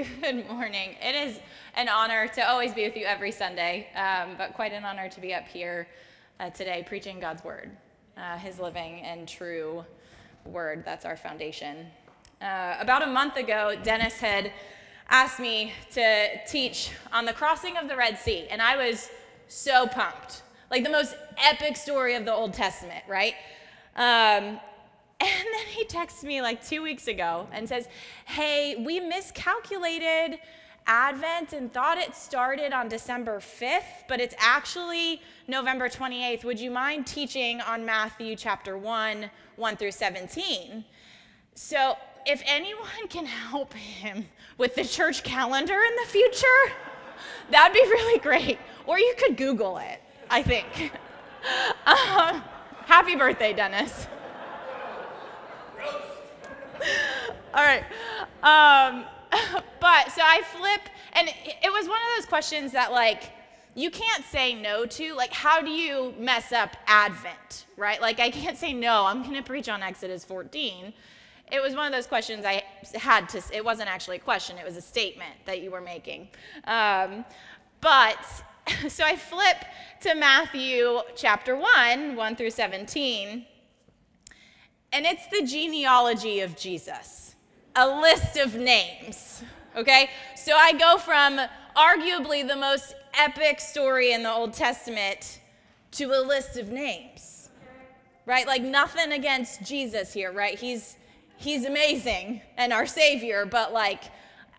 Good morning. It is an honor to always be with you every Sunday, um, but quite an honor to be up here uh, today preaching God's word, uh, His living and true word. That's our foundation. Uh, about a month ago, Dennis had asked me to teach on the crossing of the Red Sea, and I was so pumped. Like the most epic story of the Old Testament, right? Um, and then he texts me like two weeks ago and says, Hey, we miscalculated Advent and thought it started on December 5th, but it's actually November 28th. Would you mind teaching on Matthew chapter 1, 1 through 17? So, if anyone can help him with the church calendar in the future, that'd be really great. Or you could Google it, I think. Um, happy birthday, Dennis. All right. Um, but so I flip, and it was one of those questions that, like, you can't say no to. Like, how do you mess up Advent, right? Like, I can't say no, I'm going to preach on Exodus 14. It was one of those questions I had to, it wasn't actually a question, it was a statement that you were making. Um, but so I flip to Matthew chapter 1, 1 through 17 and it's the genealogy of Jesus, a list of names. Okay? So I go from arguably the most epic story in the Old Testament to a list of names. Right? Like nothing against Jesus here, right? He's he's amazing and our savior, but like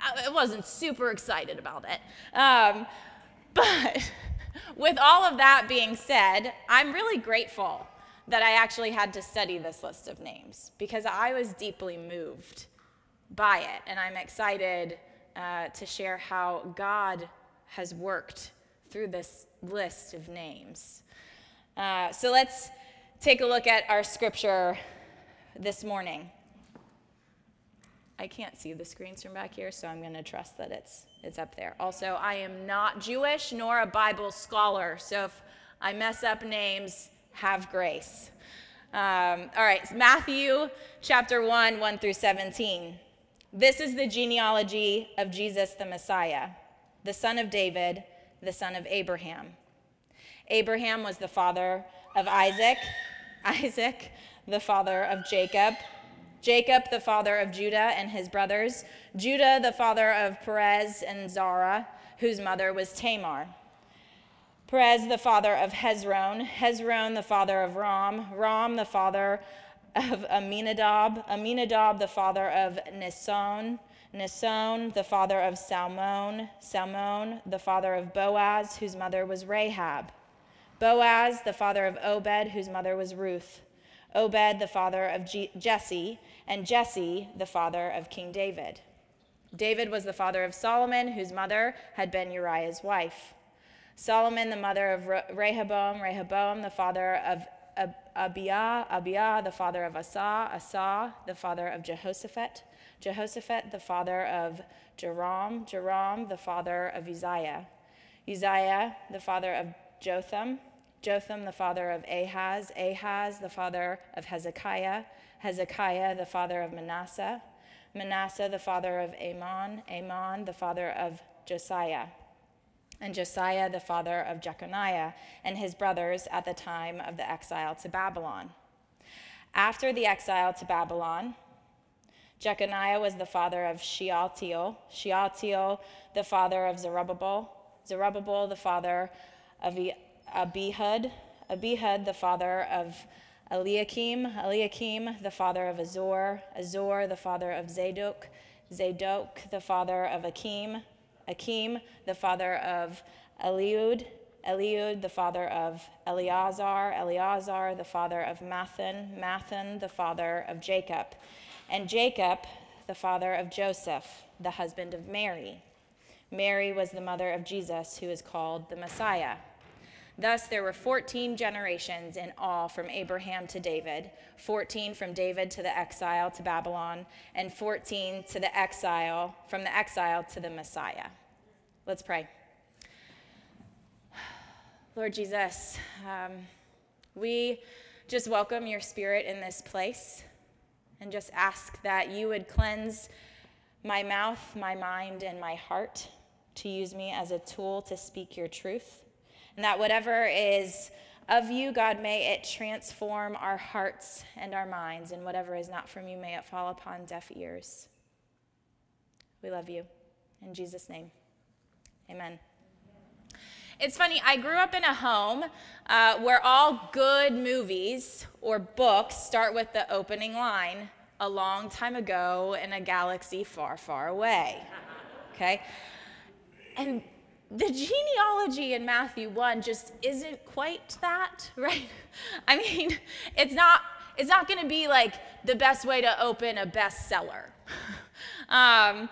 I wasn't super excited about it. Um, but with all of that being said, I'm really grateful that I actually had to study this list of names because I was deeply moved by it. And I'm excited uh, to share how God has worked through this list of names. Uh, so let's take a look at our scripture this morning. I can't see the screens from back here, so I'm going to trust that it's, it's up there. Also, I am not Jewish nor a Bible scholar, so if I mess up names, have grace. Um, all right, Matthew chapter 1, 1 through 17. This is the genealogy of Jesus the Messiah, the son of David, the son of Abraham. Abraham was the father of Isaac, Isaac, the father of Jacob, Jacob, the father of Judah and his brothers, Judah, the father of Perez and Zerah, whose mother was Tamar. Perez, the father of Hezron, Hezron, the father of Ram, Ram, the father of Aminadab, Aminadab, the father of Naasson, Naasson, the father of Salmon, Salmon, the father of Boaz, whose mother was Rahab, Boaz, the father of Obed, whose mother was Ruth, Obed, the father of Jesse, and Jesse, the father of King David. David was the father of Solomon, whose mother had been Uriah's wife. Solomon, the mother of Rehoboam, Rehoboam, the father of Abia, Abia, the father of Asa, Asa, the father of Jehoshaphat, Jehoshaphat, the father of Joram, Joram, the father of Uzziah, Uzziah, the father of Jotham, Jotham, the father of Ahaz, Ahaz, the father of Hezekiah, Hezekiah, the father of Manasseh, Manasseh, the father of Amon, Amon, the father of Josiah and Josiah the father of Jeconiah and his brothers at the time of the exile to Babylon. After the exile to Babylon, Jeconiah was the father of Shealtiel, Shealtiel the father of Zerubbabel, Zerubbabel the father of Abihud, Abihud the father of Eliakim, Eliakim the father of Azor, Azor the father of Zadok, Zadok the father of Akim, Akim, the father of Eliud, Eliud, the father of Eleazar, Eleazar, the father of Mathan, Mathan, the father of Jacob, and Jacob, the father of Joseph, the husband of Mary. Mary was the mother of Jesus, who is called the Messiah. Thus, there were 14 generations in all from Abraham to David, 14 from David to the exile to Babylon, and 14 to the exile, from the exile to the Messiah. Let's pray. Lord Jesus, um, we just welcome your spirit in this place and just ask that you would cleanse my mouth, my mind, and my heart to use me as a tool to speak your truth. And that whatever is of you, God, may it transform our hearts and our minds, and whatever is not from you, may it fall upon deaf ears. We love you. In Jesus' name, amen. It's funny, I grew up in a home uh, where all good movies or books start with the opening line a long time ago in a galaxy far, far away. Okay? And the genealogy in Matthew 1 just isn't quite that, right? I mean, it's not it's not going to be like the best way to open a bestseller. um,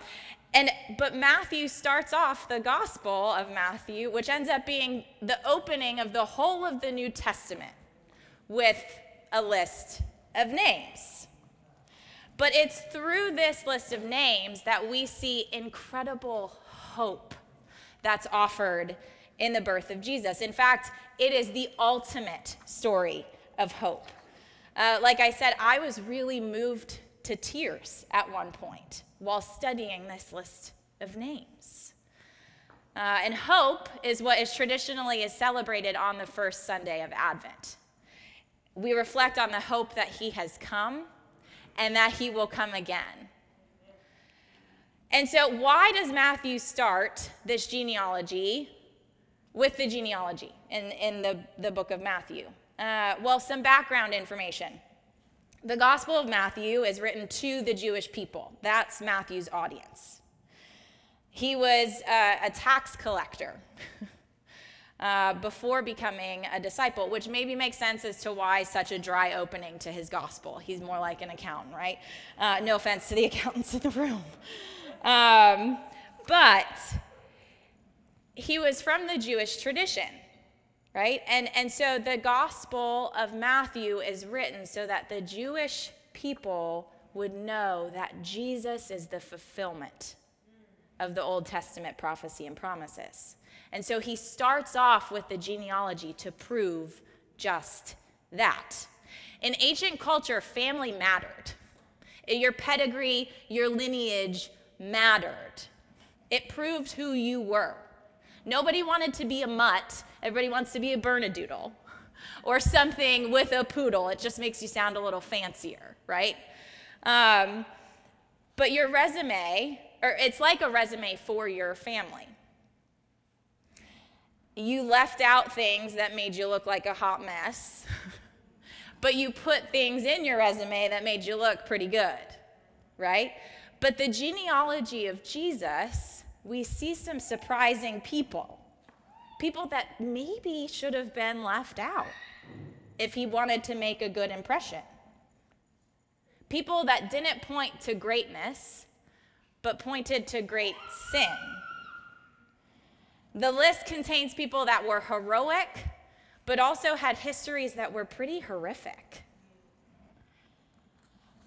and but Matthew starts off the Gospel of Matthew, which ends up being the opening of the whole of the New Testament with a list of names. But it's through this list of names that we see incredible hope that's offered in the birth of Jesus. In fact, it is the ultimate story of hope. Uh, like I said, I was really moved to tears at one point while studying this list of names. Uh, and hope is what is traditionally is celebrated on the first Sunday of Advent. We reflect on the hope that he has come and that he will come again. And so, why does Matthew start this genealogy with the genealogy in, in the, the book of Matthew? Uh, well, some background information. The Gospel of Matthew is written to the Jewish people, that's Matthew's audience. He was uh, a tax collector. uh, before becoming a disciple, which maybe makes sense as to why such a dry opening to his gospel. He's more like an accountant, right? Uh, no offense to the accountants in the room. Um, but he was from the Jewish tradition, right? And, and so the gospel of Matthew is written so that the Jewish people would know that Jesus is the fulfillment of the Old Testament prophecy and promises. And so he starts off with the genealogy to prove just that. In ancient culture, family mattered. Your pedigree, your lineage mattered. It proved who you were. Nobody wanted to be a mutt, everybody wants to be a Bernedoodle or something with a poodle. It just makes you sound a little fancier, right? Um, but your resume, or it's like a resume for your family you left out things that made you look like a hot mess, but you put things in your resume that made you look pretty good, right? But the genealogy of Jesus, we see some surprising people. People that maybe should have been left out if he wanted to make a good impression. People that didn't point to greatness, but pointed to great sin the list contains people that were heroic, but also had histories that were pretty horrific.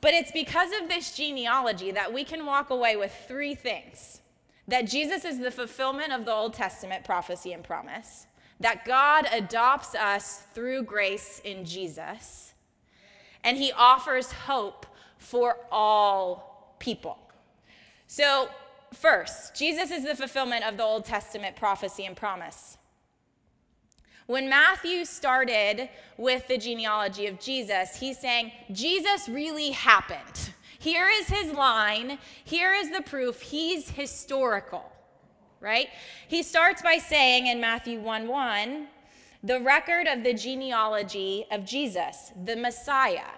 But it's because of this genealogy that we can walk away with three things that Jesus is the fulfillment of the Old Testament prophecy and promise, that God adopts us through grace in Jesus, and he offers hope for all people. So, First, Jesus is the fulfillment of the Old Testament prophecy and promise. When Matthew started with the genealogy of Jesus, he's saying, Jesus really happened. Here is his line. Here is the proof. He's historical, right? He starts by saying in Matthew 1 1, the record of the genealogy of Jesus, the Messiah,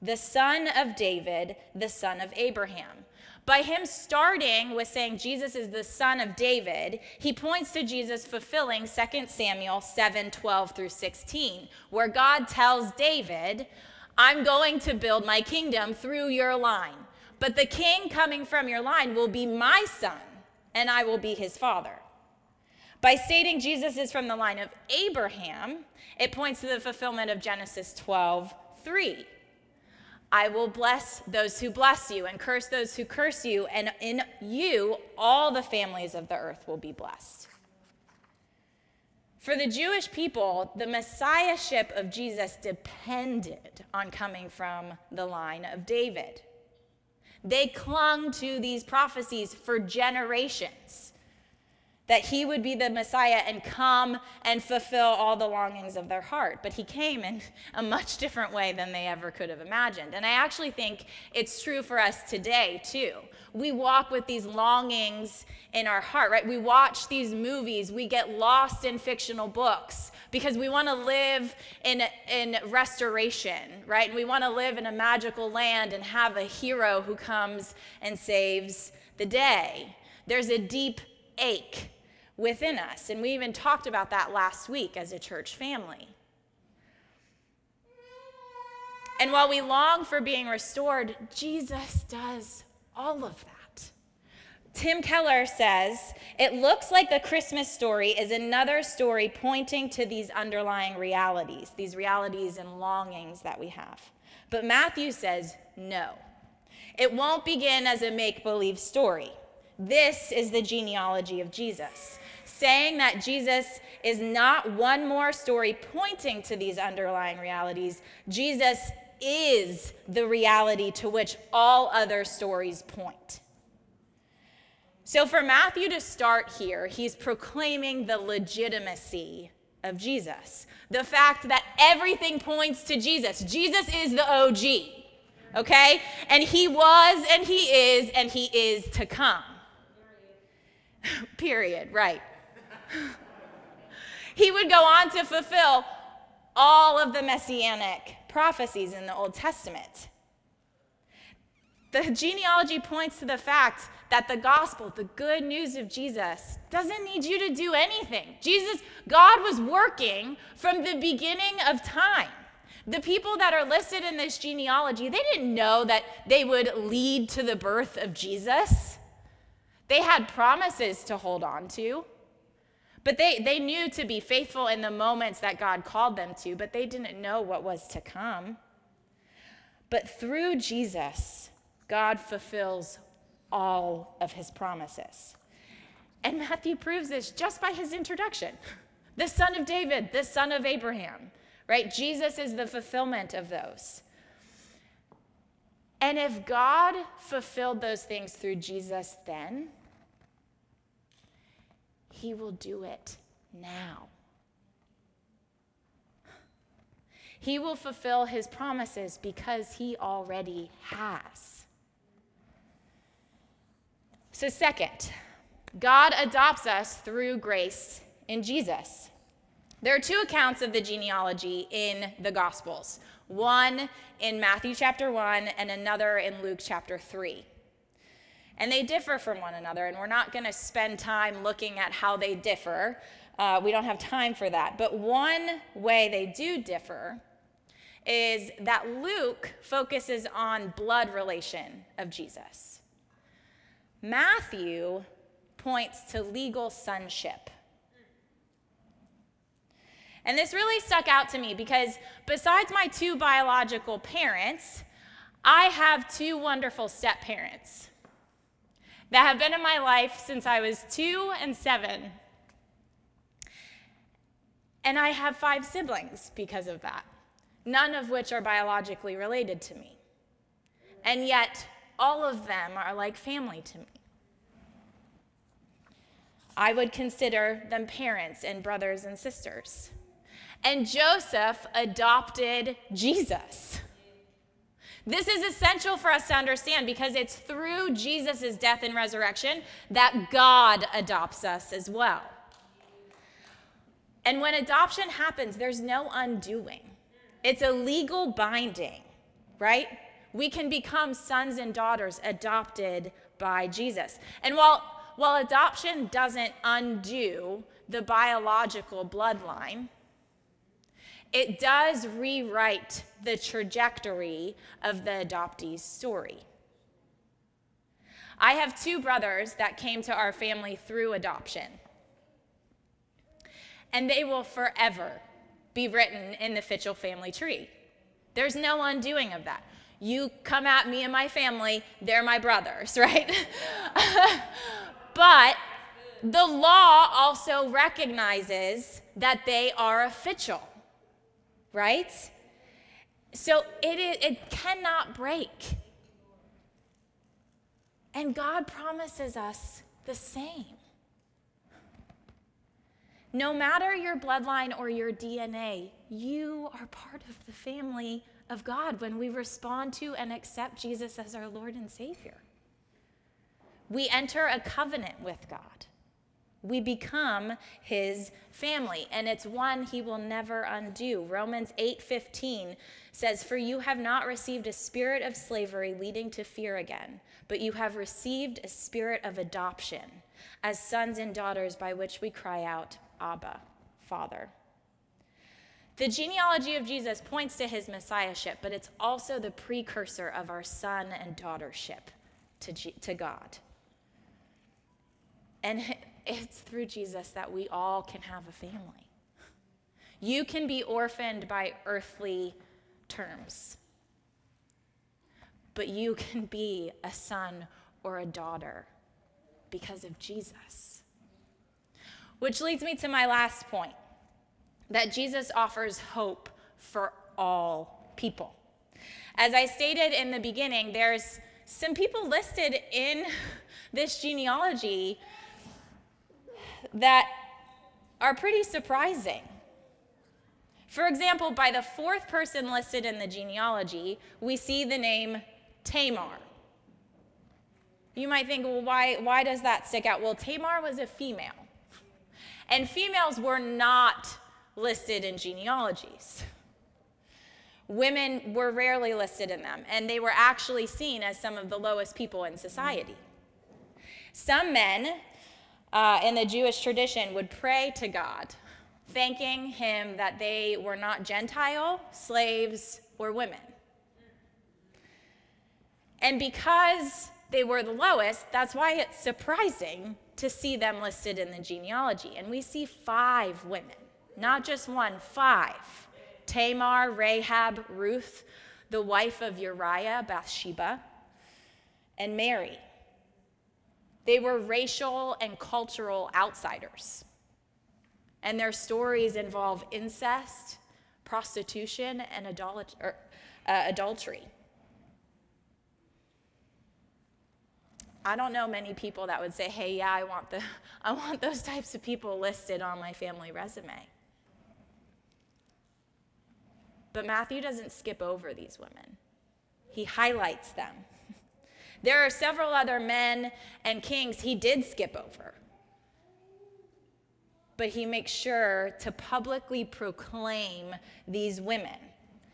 the son of David, the son of Abraham. By him starting with saying Jesus is the son of David, he points to Jesus fulfilling 2 Samuel 7 12 through 16, where God tells David, I'm going to build my kingdom through your line, but the king coming from your line will be my son, and I will be his father. By stating Jesus is from the line of Abraham, it points to the fulfillment of Genesis 12 3 I will bless those who bless you and curse those who curse you, and in you all the families of the earth will be blessed. For the Jewish people, the messiahship of Jesus depended on coming from the line of David. They clung to these prophecies for generations that he would be the Messiah and come and fulfill all the longings of their heart. But he came in a much different way than they ever could have imagined. And I actually think it's true for us today, too. We walk with these longings in our heart, right? We watch these movies, we get lost in fictional books because we want to live in, in restoration, right? And we want to live in a magical land and have a hero who comes and saves the day. There's a deep ache within us. And we even talked about that last week as a church family. And while we long for being restored, Jesus does all of that. Tim Keller says it looks like the Christmas story is another story pointing to these underlying realities, these realities and longings that we have. But Matthew says no. It won't begin as a make believe story. This is the genealogy of Jesus saying that Jesus is not one more story pointing to these underlying realities. Jesus is the reality to which all other stories point. So, for Matthew to start here, he's proclaiming the legitimacy of Jesus. The fact that everything points to Jesus. Jesus is the OG, okay? And he was, and he is, and he is to come. Period, right he would go on to fulfill all of the messianic prophecies in the Old Testament. The genealogy points to the fact that the gospel, the good news of Jesus, doesn't need you to do anything. Jesus, God was working from the beginning of time. The people that are listed in this genealogy, they didn't know that they would lead to the birth of Jesus. They had promises to hold on to. But they, they knew to be faithful in the moments that God called them to, but they didn't know what was to come. But through Jesus, God fulfills all of his promises. And Matthew proves this just by his introduction the son of David, the son of Abraham, right? Jesus is the fulfillment of those. And if God fulfilled those things through Jesus then, he will do it now. He will fulfill his promises because he already has. So, second, God adopts us through grace in Jesus. There are two accounts of the genealogy in the Gospels one in Matthew chapter 1 and another in Luke chapter 3. And they differ from one another, and we're not going to spend time looking at how they differ. Uh, we don't have time for that. But one way they do differ is that Luke focuses on blood relation of Jesus. Matthew points to legal sonship. And this really stuck out to me because besides my two biological parents, I have two wonderful step parents that have been in my life since I was two and seven. And I have five siblings because of that, none of which are biologically related to me. And yet, all of them are like family to me. I would consider them parents and brothers and sisters. And Joseph adopted Jesus. This is essential for us to understand because it's through Jesus' death and resurrection that God adopts us as well. And when adoption happens, there's no undoing, it's a legal binding, right? We can become sons and daughters adopted by Jesus. And while, while adoption doesn't undo the biological bloodline, it does rewrite the trajectory of the adoptee's story. I have two brothers that came to our family through adoption, and they will forever be written in the Fitchell family tree. There's no undoing of that. You come at me and my family, they're my brothers, right? but the law also recognizes that they are Fitchell right? So it, is, it cannot break. And God promises us the same. No matter your bloodline or your DNA, you are part of the family of God when we respond to and accept Jesus as our Lord and Savior. We enter a covenant with God. We become his family, and it's one he will never undo. Romans 8:15 says, "For you have not received a spirit of slavery leading to fear again, but you have received a spirit of adoption as sons and daughters by which we cry out, Abba, Father." The genealogy of Jesus points to his messiahship, but it's also the precursor of our son and daughtership to, G- to God. And it's through Jesus that we all can have a family. You can be orphaned by earthly terms, but you can be a son or a daughter because of Jesus. Which leads me to my last point that Jesus offers hope for all people. As I stated in the beginning, there's some people listed in this genealogy that are pretty surprising. For example, by the fourth person listed in the genealogy, we see the name Tamar. You might think, well, why, why does that stick out? Well, Tamar was a female, and females were not listed in genealogies. Women were rarely listed in them, and they were actually seen as some of the lowest people in society. Some men uh, in the Jewish tradition would pray to God, thanking Him that they were not Gentile, slaves, or women. And because they were the lowest, that's why it's surprising to see them listed in the genealogy. And we see five women, not just one, five Tamar, Rahab, Ruth, the wife of Uriah, Bathsheba, and Mary. They were racial and cultural outsiders. And their stories involve incest, prostitution, and or, uh, adultery. I don't know many people that would say, "Hey, yeah, I want the I want those types of people listed on my family resume." But Matthew doesn't skip over these women. He highlights them. There are several other men and kings he did skip over. But he makes sure to publicly proclaim these women,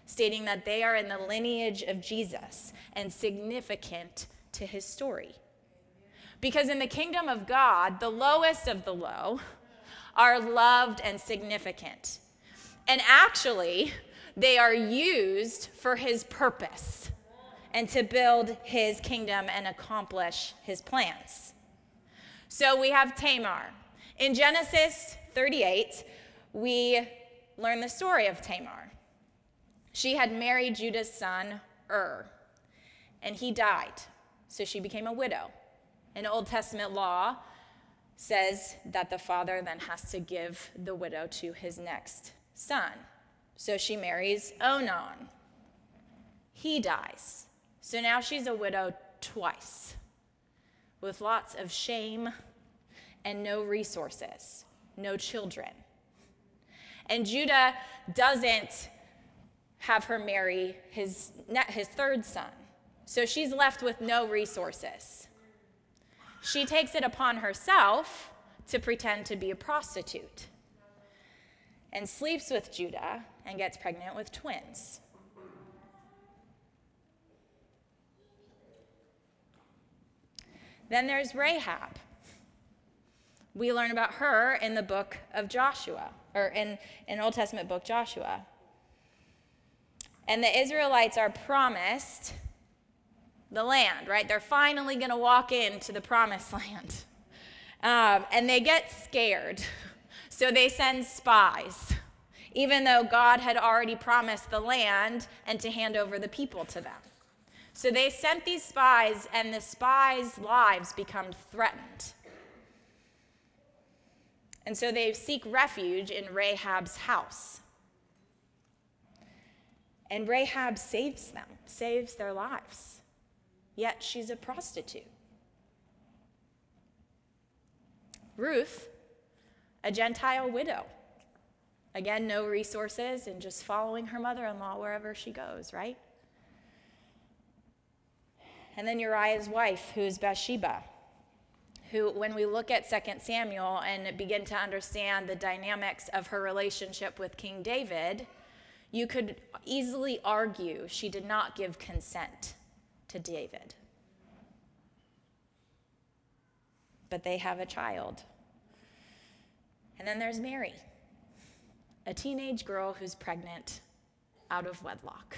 stating that they are in the lineage of Jesus and significant to his story. Because in the kingdom of God, the lowest of the low are loved and significant. And actually, they are used for his purpose and to build his kingdom and accomplish his plans. So we have Tamar. In Genesis 38, we learn the story of Tamar. She had married Judah's son, Ur, and he died, so she became a widow. And Old Testament law says that the father then has to give the widow to his next son. So she marries Onan. He dies. So now she's a widow twice, with lots of shame and no resources, no children. And Judah doesn't have her marry his, his third son. So she's left with no resources. She takes it upon herself to pretend to be a prostitute and sleeps with Judah and gets pregnant with twins. Then there's Rahab. We learn about her in the book of Joshua, or in an Old Testament book, Joshua. And the Israelites are promised the land, right? They're finally going to walk into the promised land. Um, and they get scared. So they send spies, even though God had already promised the land and to hand over the people to them. So they sent these spies, and the spies' lives become threatened. And so they seek refuge in Rahab's house. And Rahab saves them, saves their lives. Yet she's a prostitute. Ruth, a Gentile widow. Again, no resources and just following her mother in law wherever she goes, right? And then Uriah's wife, who's Bathsheba, who, when we look at 2 Samuel and begin to understand the dynamics of her relationship with King David, you could easily argue she did not give consent to David. But they have a child. And then there's Mary, a teenage girl who's pregnant out of wedlock.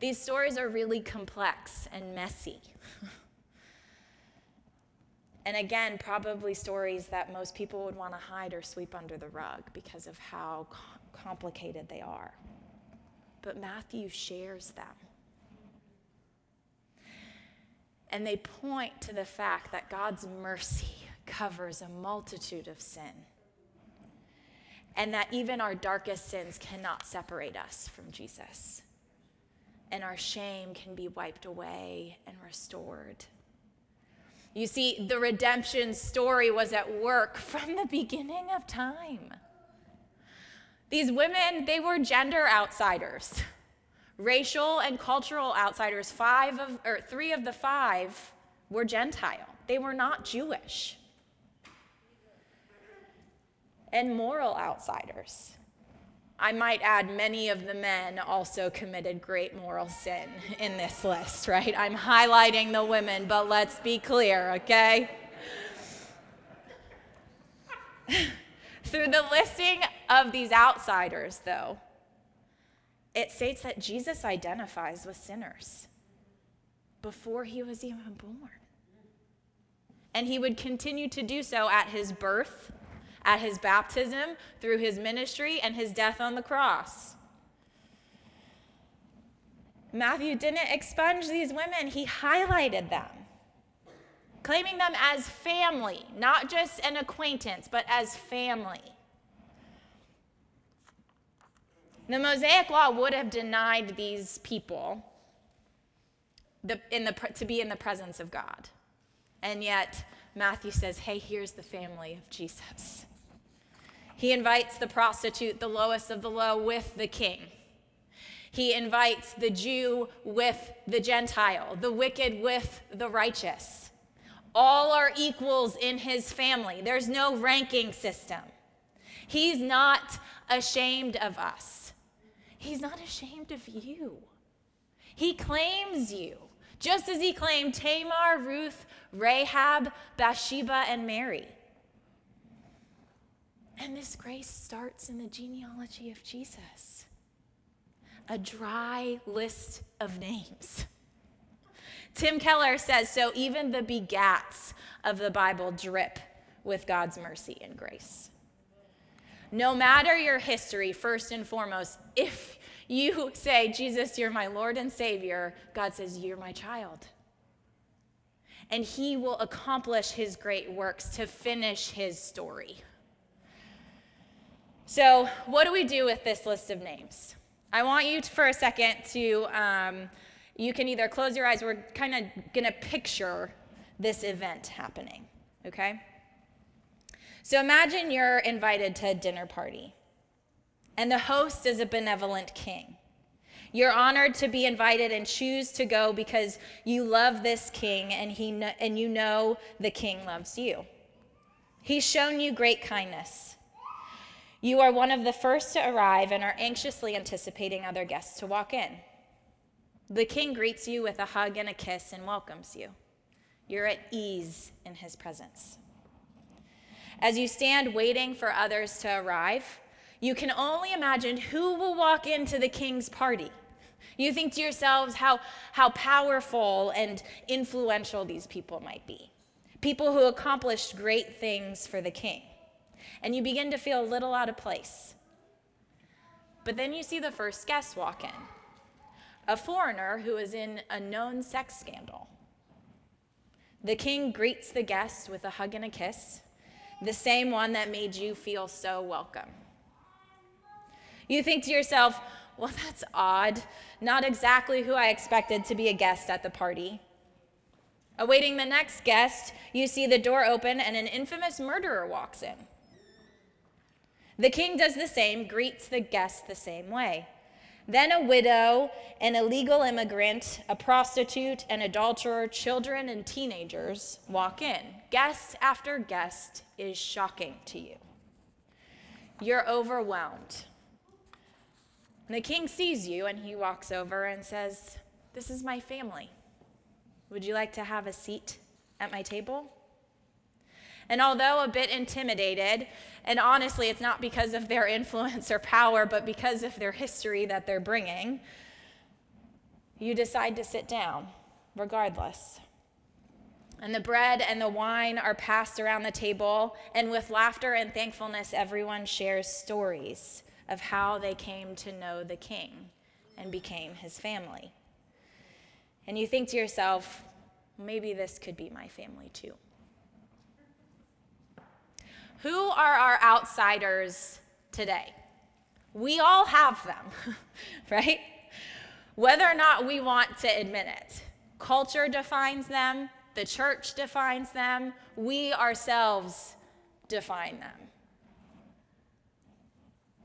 These stories are really complex and messy. and again, probably stories that most people would want to hide or sweep under the rug because of how complicated they are. But Matthew shares them. And they point to the fact that God's mercy covers a multitude of sin. And that even our darkest sins cannot separate us from Jesus. And our shame can be wiped away and restored. You see, the redemption story was at work from the beginning of time. These women, they were gender outsiders, racial and cultural outsiders. Five of, or three of the five were Gentile. They were not Jewish and moral outsiders. I might add, many of the men also committed great moral sin in this list, right? I'm highlighting the women, but let's be clear, okay? Through the listing of these outsiders, though, it states that Jesus identifies with sinners before he was even born. And he would continue to do so at his birth at his baptism, through his ministry, and his death on the cross. Matthew didn't expunge these women, he highlighted them, claiming them as family, not just an acquaintance, but as family. The Mosaic Law would have denied these people the, the, to be in the presence of God. And yet, Matthew says, hey, here's the family of Jesus. He invites the prostitute, the lowest of the low, with the king. He invites the Jew with the Gentile, the wicked with the righteous. All are equals in his family. There's no ranking system. He's not ashamed of us. He's not ashamed of you. He claims you, just as he claimed Tamar, Ruth, Rahab, Bathsheba, and Mary. And this grace starts in the genealogy of Jesus a dry list of names. Tim Keller says so even the begats of the Bible drip with God's mercy and grace. No matter your history, first and foremost, if you say, Jesus, you're my Lord and Savior, God says, You're my child. And He will accomplish His great works to finish His story. So, what do we do with this list of names? I want you to, for a second to, um, you can either close your eyes, we're kind of going to picture this event happening, okay? So, imagine you're invited to a dinner party, and the host is a benevolent king. You're honored to be invited and choose to go because you love this king and, he kn- and you know the king loves you. He's shown you great kindness. You are one of the first to arrive and are anxiously anticipating other guests to walk in. The king greets you with a hug and a kiss and welcomes you. You're at ease in his presence. As you stand waiting for others to arrive, you can only imagine who will walk into the king's party. You think to yourselves how, how powerful and influential these people might be. People who accomplished great things for the king and you begin to feel a little out of place. But then you see the first guest walk in a foreigner who is in a known sex scandal. The king greets the guest with a hug and a kiss, the same one that made you feel so welcome. You think to yourself, well, that's odd. Not exactly who I expected to be a guest at the party. Awaiting the next guest, you see the door open and an infamous murderer walks in. The king does the same, greets the guest the same way. Then a widow, an illegal immigrant, a prostitute, an adulterer, children, and teenagers walk in. Guest after guest is shocking to you. You're overwhelmed. the king sees you and he walks over and says, This is my family. Would you like to have a seat at my table? And although a bit intimidated, and honestly, it's not because of their influence or power, but because of their history that they're bringing, you decide to sit down regardless. And the bread and the wine are passed around the table, and with laughter and thankfulness, everyone shares stories of how they came to know the king and became his family and you think to yourself, maybe this could be my family too. Who are our outsiders today? We all have them, right? Whether or not we want to admit it. Culture defines them, the church defines them, we ourselves define them.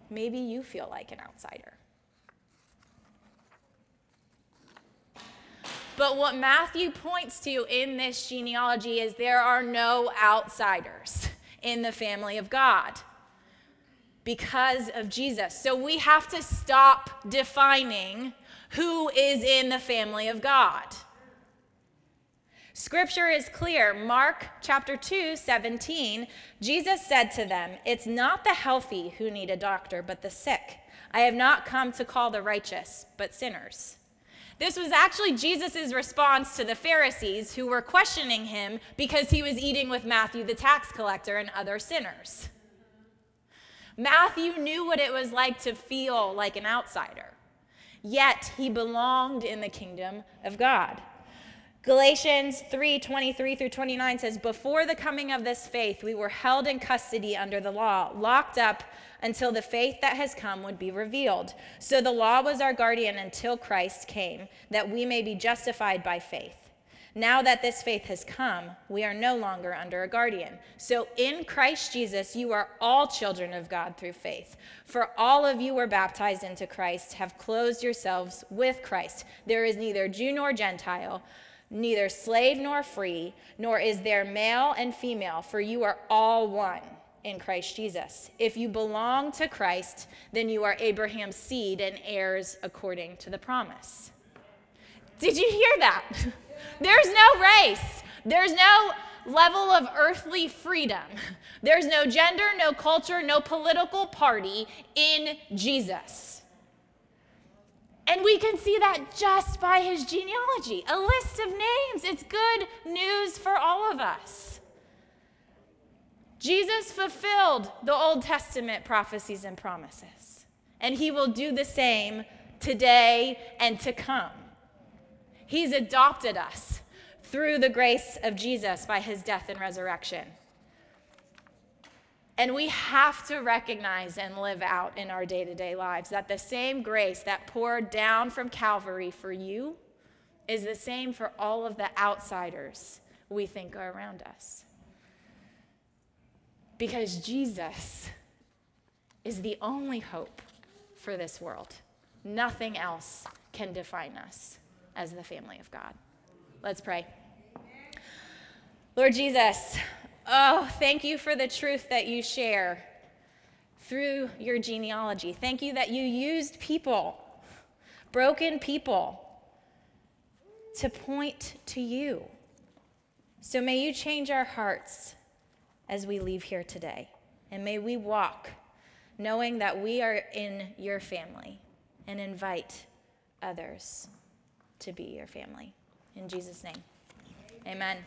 Maybe you feel like an outsider. But what Matthew points to in this genealogy is there are no outsiders in the family of God because of Jesus. So we have to stop defining who is in the family of God. Scripture is clear. Mark chapter 2, 17, Jesus said to them, It's not the healthy who need a doctor, but the sick. I have not come to call the righteous, but sinners. This was actually Jesus' response to the Pharisees who were questioning him because he was eating with Matthew the tax collector and other sinners. Matthew knew what it was like to feel like an outsider, yet he belonged in the kingdom of God. Galatians 3 23 through 29 says, Before the coming of this faith, we were held in custody under the law, locked up until the faith that has come would be revealed. So the law was our guardian until Christ came, that we may be justified by faith. Now that this faith has come, we are no longer under a guardian. So in Christ Jesus, you are all children of God through faith. For all of you were baptized into Christ, have closed yourselves with Christ. There is neither Jew nor Gentile, neither slave nor free, nor is there male and female, for you are all one in Christ Jesus. If you belong to Christ, then you are Abraham's seed and heirs according to the promise. Did you hear that? There's no race. There's no level of earthly freedom. There's no gender, no culture, no political party in Jesus. And we can see that just by his genealogy a list of names. It's good news for all of us. Jesus fulfilled the Old Testament prophecies and promises, and he will do the same today and to come. He's adopted us through the grace of Jesus by his death and resurrection. And we have to recognize and live out in our day to day lives that the same grace that poured down from Calvary for you is the same for all of the outsiders we think are around us. Because Jesus is the only hope for this world. Nothing else can define us as the family of God. Let's pray. Lord Jesus, oh, thank you for the truth that you share through your genealogy. Thank you that you used people, broken people, to point to you. So may you change our hearts as we leave here today. And may we walk knowing that we are in your family and invite others to be your family. In Jesus' name, amen.